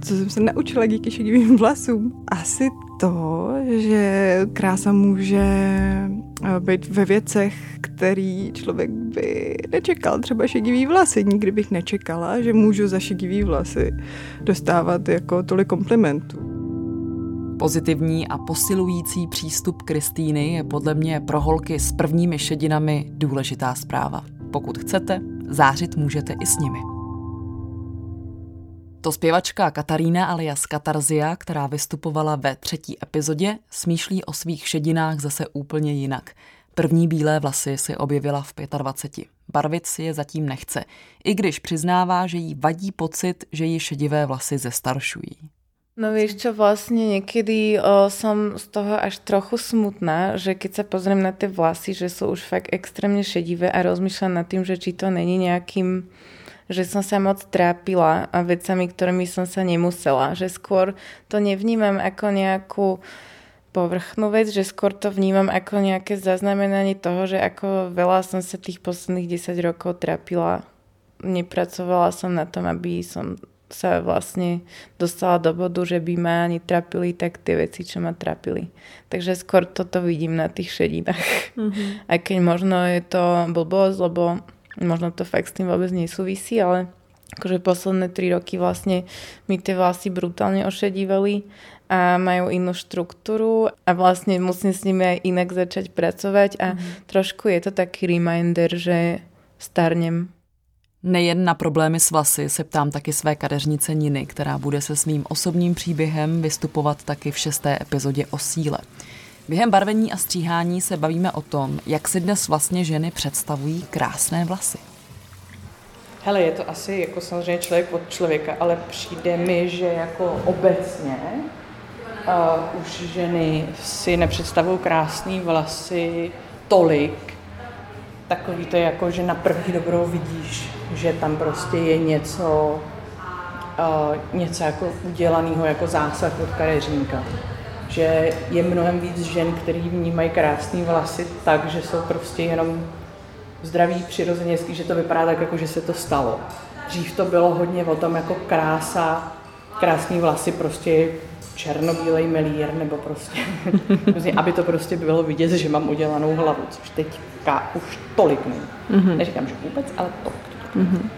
Speaker 7: co jsem se naučila díky šedivým vlasům? Asi to, že krása může eh, být ve věcech, který člověk by nečekal. Třeba šedivý vlasy. Nikdy bych nečekala, že můžu za šedivý vlasy dostávat jako tolik komplimentů.
Speaker 2: Pozitivní a posilující přístup Kristýny je podle mě pro holky s prvními šedinami důležitá zpráva. Pokud chcete, zářit můžete i s nimi. To zpěvačka Katarína alias Katarzia, která vystupovala ve třetí epizodě, smýšlí o svých šedinách zase úplně jinak. První bílé vlasy si objevila v 25. Barvit si je zatím nechce, i když přiznává, že jí vadí pocit, že ji šedivé vlasy zestaršují.
Speaker 8: No vieš čo, vlastne niekedy o, som z toho až trochu smutná, že keď sa pozriem na tie vlasy, že sú už fakt extrémne šedivé a rozmýšľam nad tým, že či to není nejakým že som sa moc trápila a vecami, ktorými som sa nemusela. Že skôr to nevnímam ako nejakú povrchnú vec, že skôr to vnímam ako nejaké zaznamenanie toho, že ako veľa som sa tých posledných 10 rokov trápila. Nepracovala som na tom, aby som sa vlastne dostala do bodu, že by ma ani trapili tak tie veci, čo ma trapili. Takže skôr toto vidím na tých šedinách. Mm-hmm. Aj keď možno je to blbosť, lebo Možno to fakt s tým vôbec nesúvisí, ale akože posledné tri roky vlastne mi tie vlasy brutálne ošedívali a majú inú štruktúru a vlastne musím s nimi aj inak začať pracovať a mm. trošku je to taký reminder, že starnem.
Speaker 2: Nejen na problémy s vlasy se ptám taky své kadeřnice Niny, která bude se svým osobním příběhem vystupovat taky v šesté epizodě o síle. Během barvení a stříhání se bavíme o tom, jak si dnes vlastně ženy představují krásné vlasy.
Speaker 9: Hele, je to asi jako samozřejmě člověk od člověka, ale přijde mi, že jako obecně uh, už ženy si nepředstavují krásné vlasy tolik. Takový to je jako, že na první dobrou vidíš, že tam prostě je něco, uh, něco jako udělaného jako zásah od kadeřníka že je mnohem víc žen, který vnímají krásné vlasy tak, že jsou prostě jenom zdraví, přirozeně že to vypadá tak, jako že se to stalo. Dřív to bylo hodně o tom jako krása, krásný vlasy, prostě černobílej melír, nebo prostě, prostě, aby to prostě bylo vidět, že mám udělanou hlavu, což teďka už tolik není. Mm-hmm. Neříkám, že vůbec, ale tolik. Mm-hmm.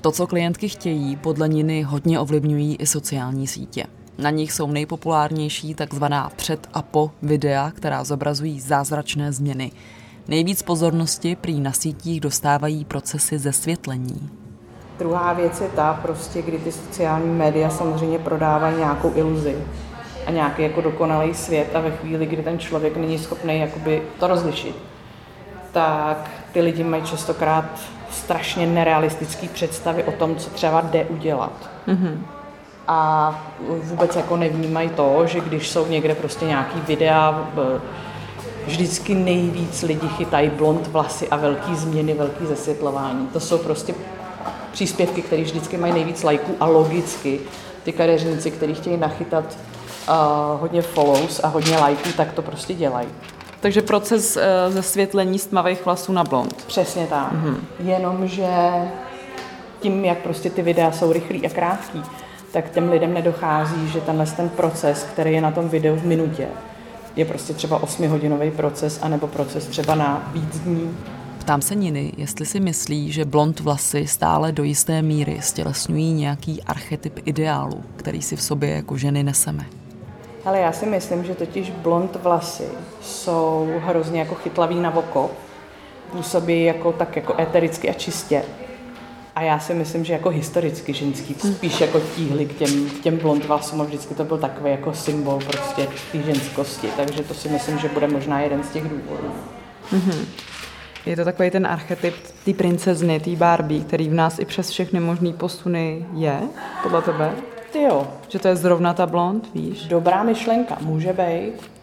Speaker 2: To, co klientky chtějí, podle Niny hodně ovlivňují i sociální sítě. Na nich jsou nejpopulárnější takzvaná před a po videa, která zobrazují zázračné změny. Nejvíc pozornosti prý na sítích dostávají procesy zesvětlení.
Speaker 9: Druhá věc je ta, prostě, kdy ty sociální média samozřejmě prodávají nějakou iluzi a nějaký jako dokonalý svět a ve chvíli, kdy ten člověk není schopný jakoby to rozlišit, tak ty lidi mají častokrát strašně nerealistické představy o tom, co třeba jde udělat. Mm-hmm a vůbec jako nevnímají to, že když jsou někde prostě nějaký videa, vždycky nejvíc lidi chytají blond vlasy a velký změny, velký zesvětlování. To jsou prostě příspěvky, které vždycky mají nejvíc lajků a logicky ty kadeřníci, kteří chtějí nachytat uh, hodně follows a hodně lajků, tak to prostě dělají.
Speaker 2: Takže proces uh, zesvětlení z tmavých vlasů na blond.
Speaker 9: Přesně tak. Mm-hmm. Jenomže tím, jak prostě ty videa jsou rychlý a krátký, tak těm lidem nedochází, že tenhle ten proces, který je na tom videu v minutě, je prostě třeba 8-hodinový proces, anebo proces třeba na víc dní.
Speaker 2: Ptám se Niny, jestli si myslí, že blond vlasy stále do jisté míry stělesňují nějaký archetyp ideálu, který si v sobě jako ženy neseme.
Speaker 9: Ale já si myslím, že totiž blond vlasy jsou hrozně jako chytlavý na oko, působí jako tak jako etericky a čistě a já si myslím, že jako historicky ženský spíš jako tíhli k těm, k těm blond vlasům a vždycky to byl takový jako symbol prostě té ženskosti. Takže to si myslím, že bude možná jeden z těch důvodů. Mm-hmm.
Speaker 10: Je to takový ten archetyp té princezny, té Barbie, který v nás i přes všechny možné posuny je, podle tebe?
Speaker 9: Ty jo.
Speaker 10: Že to je zrovna ta blond, víš?
Speaker 9: Dobrá myšlenka, může být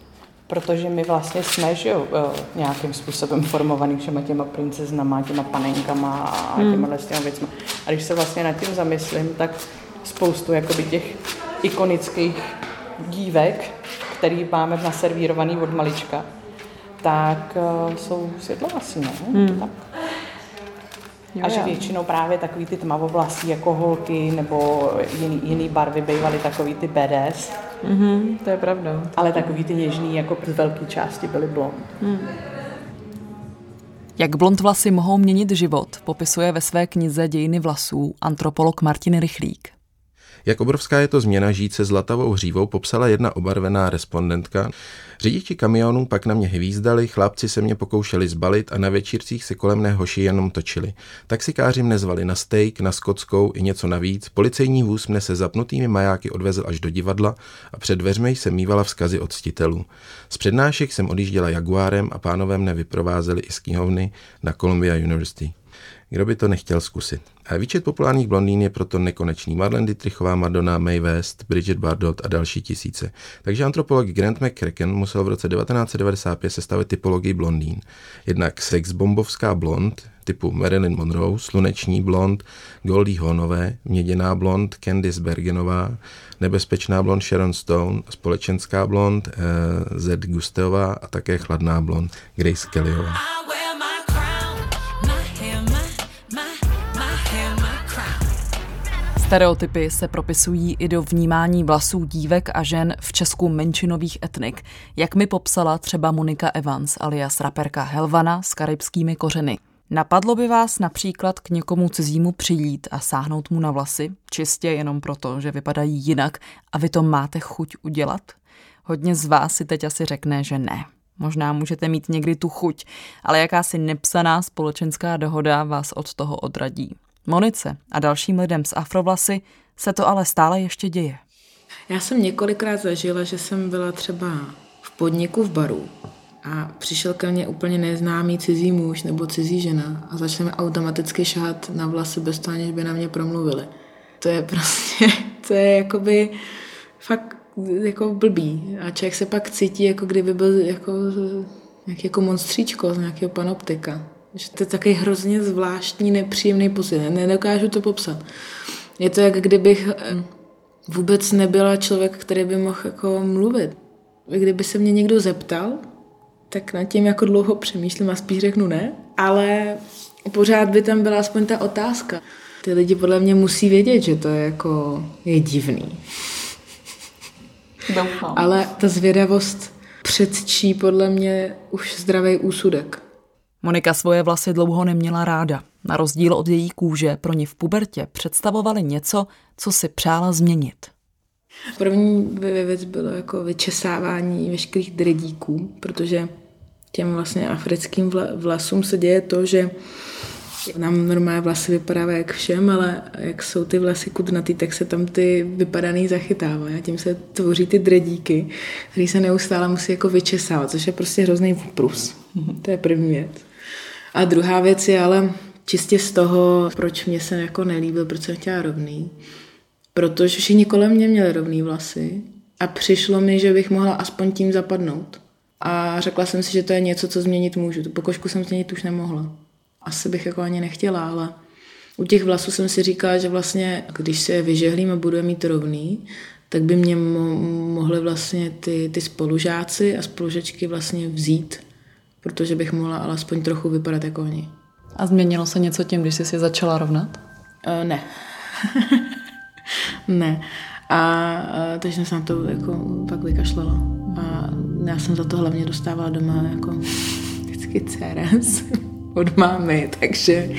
Speaker 9: protože my vlastně jsme že jo, eh, nějakým způsobem formovaný všema těma princeznama, těma panenkama a hmm. těma těma věcmi. A když se vlastně nad tím zamyslím, tak spoustu jakoby těch ikonických dívek, který máme naservírovaný od malička, tak uh, jsou světlovlasí, no? Hmm. Tak. a že většinou právě takový ty tmavovlasí jako holky nebo jiný, jiný barvy bývaly takový ty BDS.
Speaker 10: Mm-hmm, to je pravda.
Speaker 9: Ale takový ty něžný jako z velké části byly blond. Mm.
Speaker 2: Jak blond vlasy mohou měnit život, popisuje ve své knize Dějiny vlasů antropolog Martin Rychlík.
Speaker 4: Jak obrovská je to změna žít se zlatavou hřívou, popsala jedna obarvená respondentka. Řidiči kamionů pak na mě hvízdali, chlapci se mě pokoušeli zbalit a na večírcích se kolem mne hoši jenom točili. Taxikáři mne zvali na steak, na skotskou i něco navíc. Policejní vůz mne se zapnutými majáky odvezl až do divadla a před dveřmi jsem mývala vzkazy od ctitelů. Z přednášek jsem odjížděla Jaguárem a pánové mne vyprovázeli i z knihovny na Columbia University. Kdo by to nechtěl zkusit? A výčet populárních blondýn je proto nekonečný. Marlene Dietrichová, Madonna, Mae West, Bridget Bardot a další tisíce. Takže antropolog Grant McCracken musel v roce 1995 sestavit typologii blondýn. Jednak sexbombovská blond, typu Marilyn Monroe, sluneční blond, Goldie Hawnové, měděná blond, Candice Bergenová, nebezpečná blond Sharon Stone, společenská blond eh, Zed Gusteová a také chladná blond Grace Kellyová.
Speaker 2: Stereotypy se propisují i do vnímání vlasů dívek a žen v Česku menšinových etnik, jak mi popsala třeba Monika Evans alias raperka Helvana s karibskými kořeny. Napadlo by vás například k někomu cizímu přijít a sáhnout mu na vlasy, čistě jenom proto, že vypadají jinak a vy to máte chuť udělat? Hodně z vás si teď asi řekne, že ne. Možná můžete mít někdy tu chuť, ale jakási nepsaná společenská dohoda vás od toho odradí. Monice a dalším lidem z afrovlasy se to ale stále ještě děje.
Speaker 11: Já jsem několikrát zažila, že jsem byla třeba v podniku v baru a přišel ke mně úplně neznámý cizí muž nebo cizí žena a začal mi automaticky šát na vlasy bez toho, aniž by na mě promluvili. To je prostě, to je jakoby fakt jako blbý a člověk se pak cítí, jako kdyby byl jako, jak jako monstříčko z nějakého panoptika. Že to je takový hrozně zvláštní, nepříjemný pocit. Nedokážu to popsat. Je to, jak kdybych eh, vůbec nebyla člověk, který by mohl jako mluvit. Kdyby se mě někdo zeptal, tak nad tím jako dlouho přemýšlím a spíš řeknu ne, ale pořád by tam byla aspoň ta otázka. Ty lidi podle mě musí vědět, že to je jako je divný.
Speaker 10: Doufám.
Speaker 11: Ale ta zvědavost předčí podle mě už zdravý úsudek.
Speaker 2: Monika svoje vlasy dlouho neměla ráda. Na rozdíl od její kůže pro ní v pubertě představovaly něco, co si přála změnit.
Speaker 11: První věc bylo jako vyčesávání veškerých dredíků, protože těm vlastně africkým vlasům se děje to, že nám normálně vlasy vypadávají jak všem, ale jak jsou ty vlasy kudnatý, tak se tam ty vypadaný zachytávají a tím se tvoří ty dredíky, které se neustále musí jako vyčesávat, což je prostě hrozný prus. To je první věc. A druhá věc je ale čistě z toho, proč mě se jako nelíbil, proč jsem chtěla rovný. Protože všichni kolem mě měli rovný vlasy a přišlo mi, že bych mohla aspoň tím zapadnout. A řekla jsem si, že to je něco, co změnit můžu. Tu pokožku jsem změnit už nemohla. Asi bych jako ani nechtěla, ale u těch vlasů jsem si říkala, že vlastně, když se je vyžehlím a budu je mít rovný, tak by mě mo- mohly vlastně ty, ty spolužáci a spolužečky vlastně vzít protože bych mohla alespoň trochu vypadat jako oni.
Speaker 2: A změnilo se něco tím, když jsi si začala rovnat?
Speaker 11: Uh, ne. ne. A, uh, takže jsem se na to jako pak vykašlala. A já jsem za to hlavně dostávala doma jako vždycky CRS od mámy, takže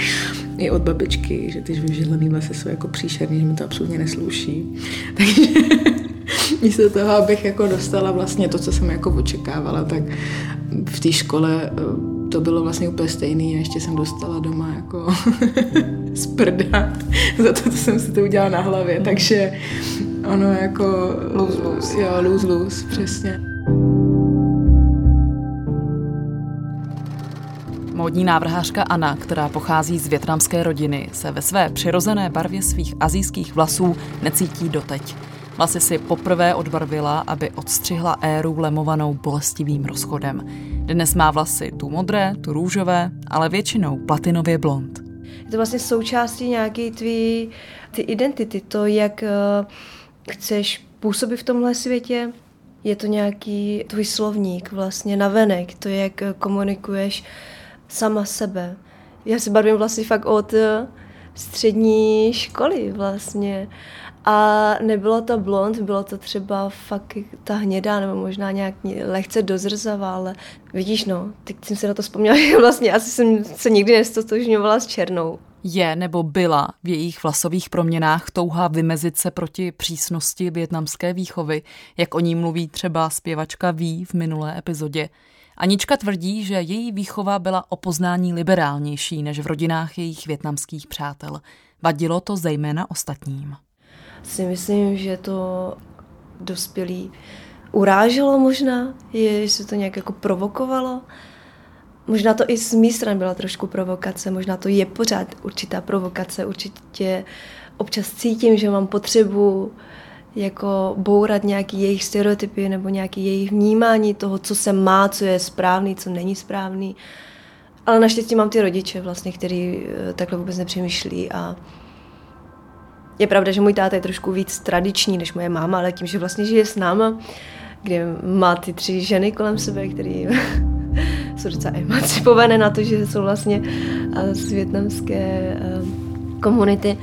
Speaker 11: i od babičky, že ty vyžehlený vlasy jsou jako příšerný, že mi to absolutně nesluší. Takže místo toho, abych jako dostala vlastně to, co jsem jako očekávala, tak v té škole eh, to bylo vlastně úplně stejný a ještě jsem dostala doma jako sprda za to, co jsem si to udělala na hlavě, takže ono jako...
Speaker 10: Lose, lose.
Speaker 11: Jo, lose, lose, přesně.
Speaker 2: Módní návrhářka Anna, která pochází z větnamské rodiny, se ve své přirozené barvě svých azijských vlasů necítí doteď. Vlasy si poprvé odbarvila, aby odstřihla éru lemovanou bolestivým rozchodem. Dnes má vlasy tu modré, tu růžové, ale většinou platinově blond.
Speaker 12: Je to vlastně součástí nějaké tvý ty identity, to, jak uh, chceš působit v tomhle světě. Je to nějaký tvůj slovník vlastně navenek, to, jak komunikuješ sama sebe, Já si barvím vlasy fakt od eh, střední školy vlastně. A nebylo to blond, bylo to třeba fakt ta hnědá, nebo možná nějak lehce dozrzavá, ale vidíš no, teď jsem se na to vzpomněla, že vlastně asi jsem se nikdy nestotožňovala s černou.
Speaker 2: Je nebo byla v jejich vlasových proměnách touha vymezit se proti přísnosti větnamské výchovy, jak o ní mluví třeba zpěvačka Ví v minulé epizodě. Anička tvrdí, že její výchova byla o poznání liberálnější než v rodinách jejich větnamských přátel. Vadilo to zejména ostatním.
Speaker 12: Si myslím, že to dospělí uráželo možná, že se to nějak jako provokovalo. Možná to i z mé strany byla trošku provokace, možná to je pořád určitá provokace, určitě občas cítím, že mám potřebu jako bourat nějaký jejich stereotypy nebo nějaký jejich vnímání toho, co se má, co je správný, co není správný. Ale naštěstí mám ty rodiče vlastně, který eh, takhle vůbec nepřemýšlí a je pravda, že můj táta je trošku víc tradiční než moje máma, ale tím, že vlastně žije s náma, kde má ty tři ženy kolem sebe, které jsou docela emancipované na to, že jsou vlastně eh, z větnamské eh, komunity,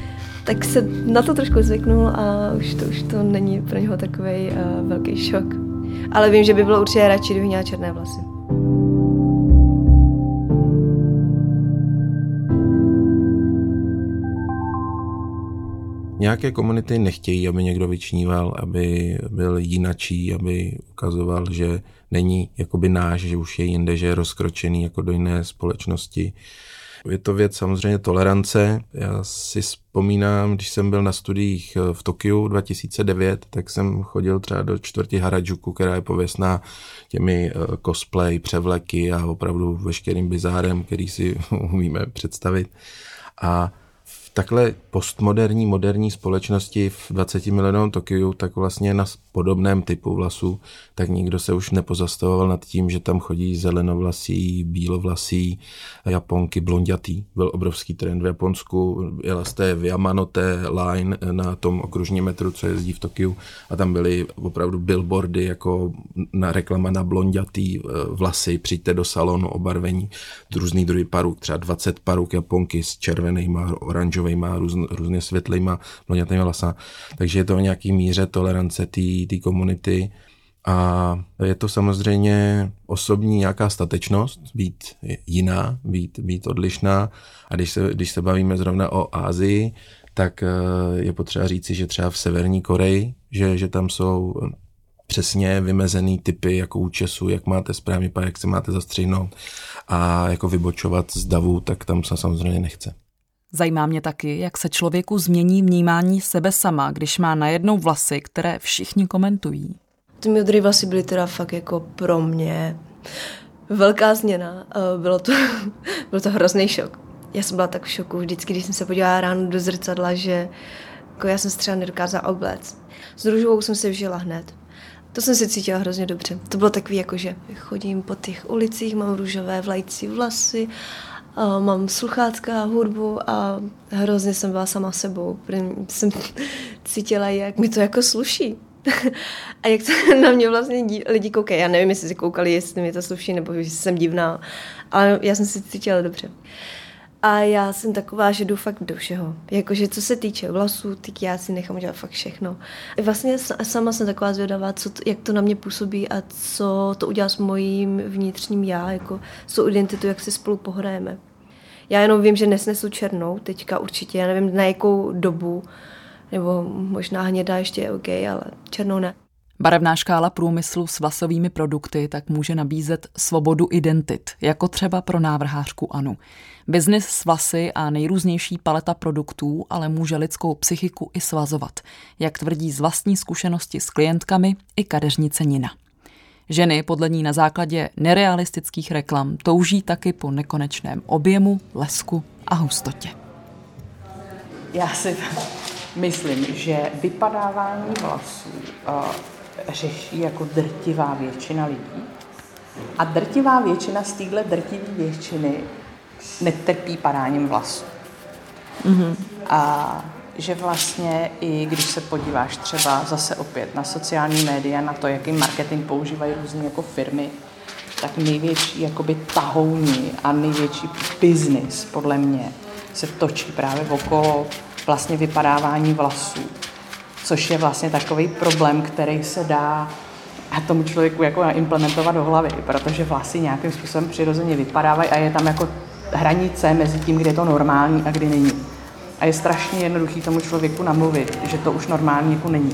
Speaker 12: tak se na to trošku zvyknul a už to, už to není pro něho takový uh, velký šok. Ale vím, že by bylo určitě radši, kdyby měla černé vlasy.
Speaker 4: Nějaké komunity nechtějí, aby někdo vyčníval, aby byl jinačí, aby ukazoval, že není jakoby náš, že už je jinde, že je rozkročený jako do jiné společnosti. Je to věc samozřejmě tolerance. Já si vzpomínám, když jsem byl na studiích eh, v Tokiu 2009, tak jsem chodil třeba do čtvrti Harajuku, která je pověstná těmi eh, cosplay, převleky a opravdu veškerým bizárem, který si umíme představit. A takhle postmoderní, moderní společnosti v 20 milionovém Tokiu, tak vlastně na podobném typu vlasů, tak nikdo se už nepozastavoval nad tím, že tam chodí zelenovlasí, bílovlasí, japonky, blondětý. Byl obrovský trend v Japonsku, jela jste v Yamanote line na tom okružním metru, co jezdí v Tokiu a tam byly opravdu billboardy jako na reklama na blondětý eh, vlasy, přijďte do salonu obarvení, různý druhý paruk, třeba 20 paruk Japonky s červenýma, oranžovýma, různ, různě světlýma, blondětýma vlasama. Takže je to o nějaký míře tolerance té komunity. A je to samozřejmě osobní nějaká statečnost, být jiná, být, být odlišná. A když se, když se bavíme zrovna o Ázii, tak eh, je potřeba říci, že třeba v Severní Koreji, že, že tam jsou přesně vymezený typy jako účesu, jak máte správně pár, jak se máte zastřihnout a jako vybočovat z davu, tak tam se samozřejmě nechce.
Speaker 2: Zajímá mě taky, jak se člověku změní vnímání sebe sama, když má najednou vlasy, které všichni komentují.
Speaker 12: Ty modré vlasy byly teda fakt jako pro mě velká změna. Bylo to, byl to hrozný šok. Já jsem byla tak v šoku vždycky, když jsem se podívala ráno do zrcadla, že jako já jsem se třeba nedokázala obléct. S růžovou jsem se vžila hned. To jsem si cítila hrozně dobře. To bylo takový jako, že chodím po těch ulicích, mám růžové vlajcí vlasy mám sluchátka, hudbu a hrozně jsem byla sama sebou. Jsem cítila, jak mi to jako sluší. a jak se na mě vlastně dí, lidi koukají. Já nevím, jestli si koukali, jestli mi to sluší, nebo jestli jsem divná, ale já jsem si cítila dobře. A já jsem taková, že jdu fakt do všeho. Jakože co se týče vlasů, tak já si nechám udělat fakt všechno. Vlastně sama jsem taková zvědavá, co to, jak to na mě působí a co to udělá s mojím vnitřním já, jako s identitu, jak si spolu pohrajeme. Já jenom vím, že nesnesu černou teďka určitě, já nevím na jakou dobu, nebo možná hnědá ještě je OK, ale černou ne.
Speaker 2: Barevná škála průmyslu s vlasovými produkty tak může nabízet svobodu identit, jako třeba pro návrhářku Anu. Biznis s vlasy a nejrůznější paleta produktů ale může lidskou psychiku i svazovat, jak tvrdí z vlastní zkušenosti s klientkami i kadeřnice Nina. Ženy podle ní na základě nerealistických reklam touží taky po nekonečném objemu, lesku a hustotě.
Speaker 9: Já si myslím, že vypadávání vlasů řeší jako drtivá většina lidí. A drtivá většina z téhle drtivé většiny netrpí padáním vlasů. Mm-hmm. A že vlastně i když se podíváš třeba zase opět na sociální média, na to, jaký marketing používají různé jako firmy, tak největší jakoby tahouni a největší biznis podle mě se točí právě okolo vlastně vypadávání vlasů, což je vlastně takový problém, který se dá a tomu člověku jako implementovat do hlavy, protože vlasy nějakým způsobem přirozeně vypadávají a je tam jako hranice mezi tím, kdy je to normální a kdy není. A je strašně jednoduchý tomu člověku namluvit, že to už normální jako není.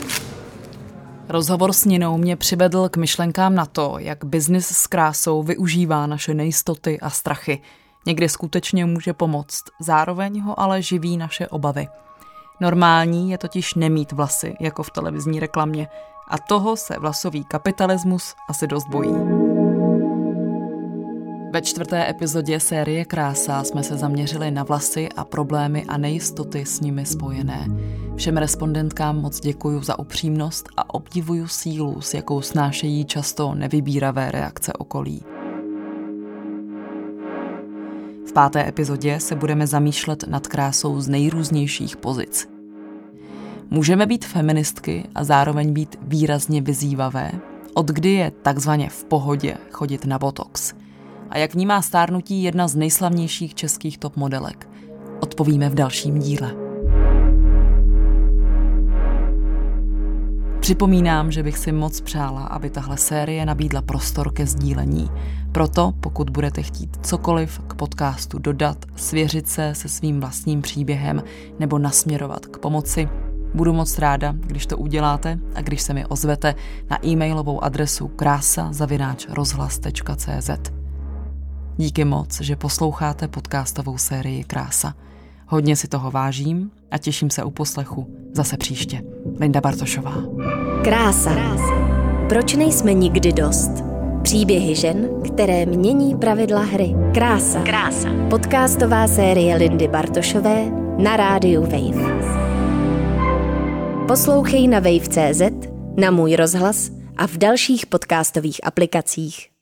Speaker 2: Rozhovor s Ninou mě přivedl k myšlenkám na to, jak biznis s krásou využívá naše nejistoty a strachy. Někdy skutečně může pomoct, zároveň ho ale živí naše obavy. Normální je totiž nemít vlasy, jako v televizní reklamě. A toho se vlasový kapitalismus asi dost bojí. Ve čtvrté epizodě série Krása jsme se zaměřili na vlasy a problémy a nejistoty s nimi spojené. Všem respondentkám moc děkuji za upřímnost a obdivuju sílu, s jakou snášejí často nevybíravé reakce okolí. V páté epizodě se budeme zamýšlet nad krásou z nejrůznějších pozic. Můžeme být feministky a zároveň být výrazně vyzývavé, od kdy je takzvaně v pohodě chodit na botox – a jak vnímá stárnutí jedna z nejslavnějších českých top modelek. Odpovíme v dalším díle. Připomínám, že bych si moc přála, aby tahle série nabídla prostor ke sdílení. Proto, pokud budete chtít cokoliv k podcastu dodat, svěřit se se svým vlastním příběhem nebo nasměrovat k pomoci, budu moc ráda, když to uděláte a když se mi ozvete na e-mailovou adresu krása.rozhlas.cz. Díky moc, že posloucháte podcastovou sérii Krása. Hodně si toho vážím a těším se u poslechu zase příště. Linda Bartošová.
Speaker 1: Krása. Proč nejsme nikdy dost? Příběhy žen, které mění pravidla hry. Krása. Krása. Podcastová série Lindy Bartošové na rádiu Wave. Poslouchej na wave.cz, na můj rozhlas a v dalších podcastových aplikacích.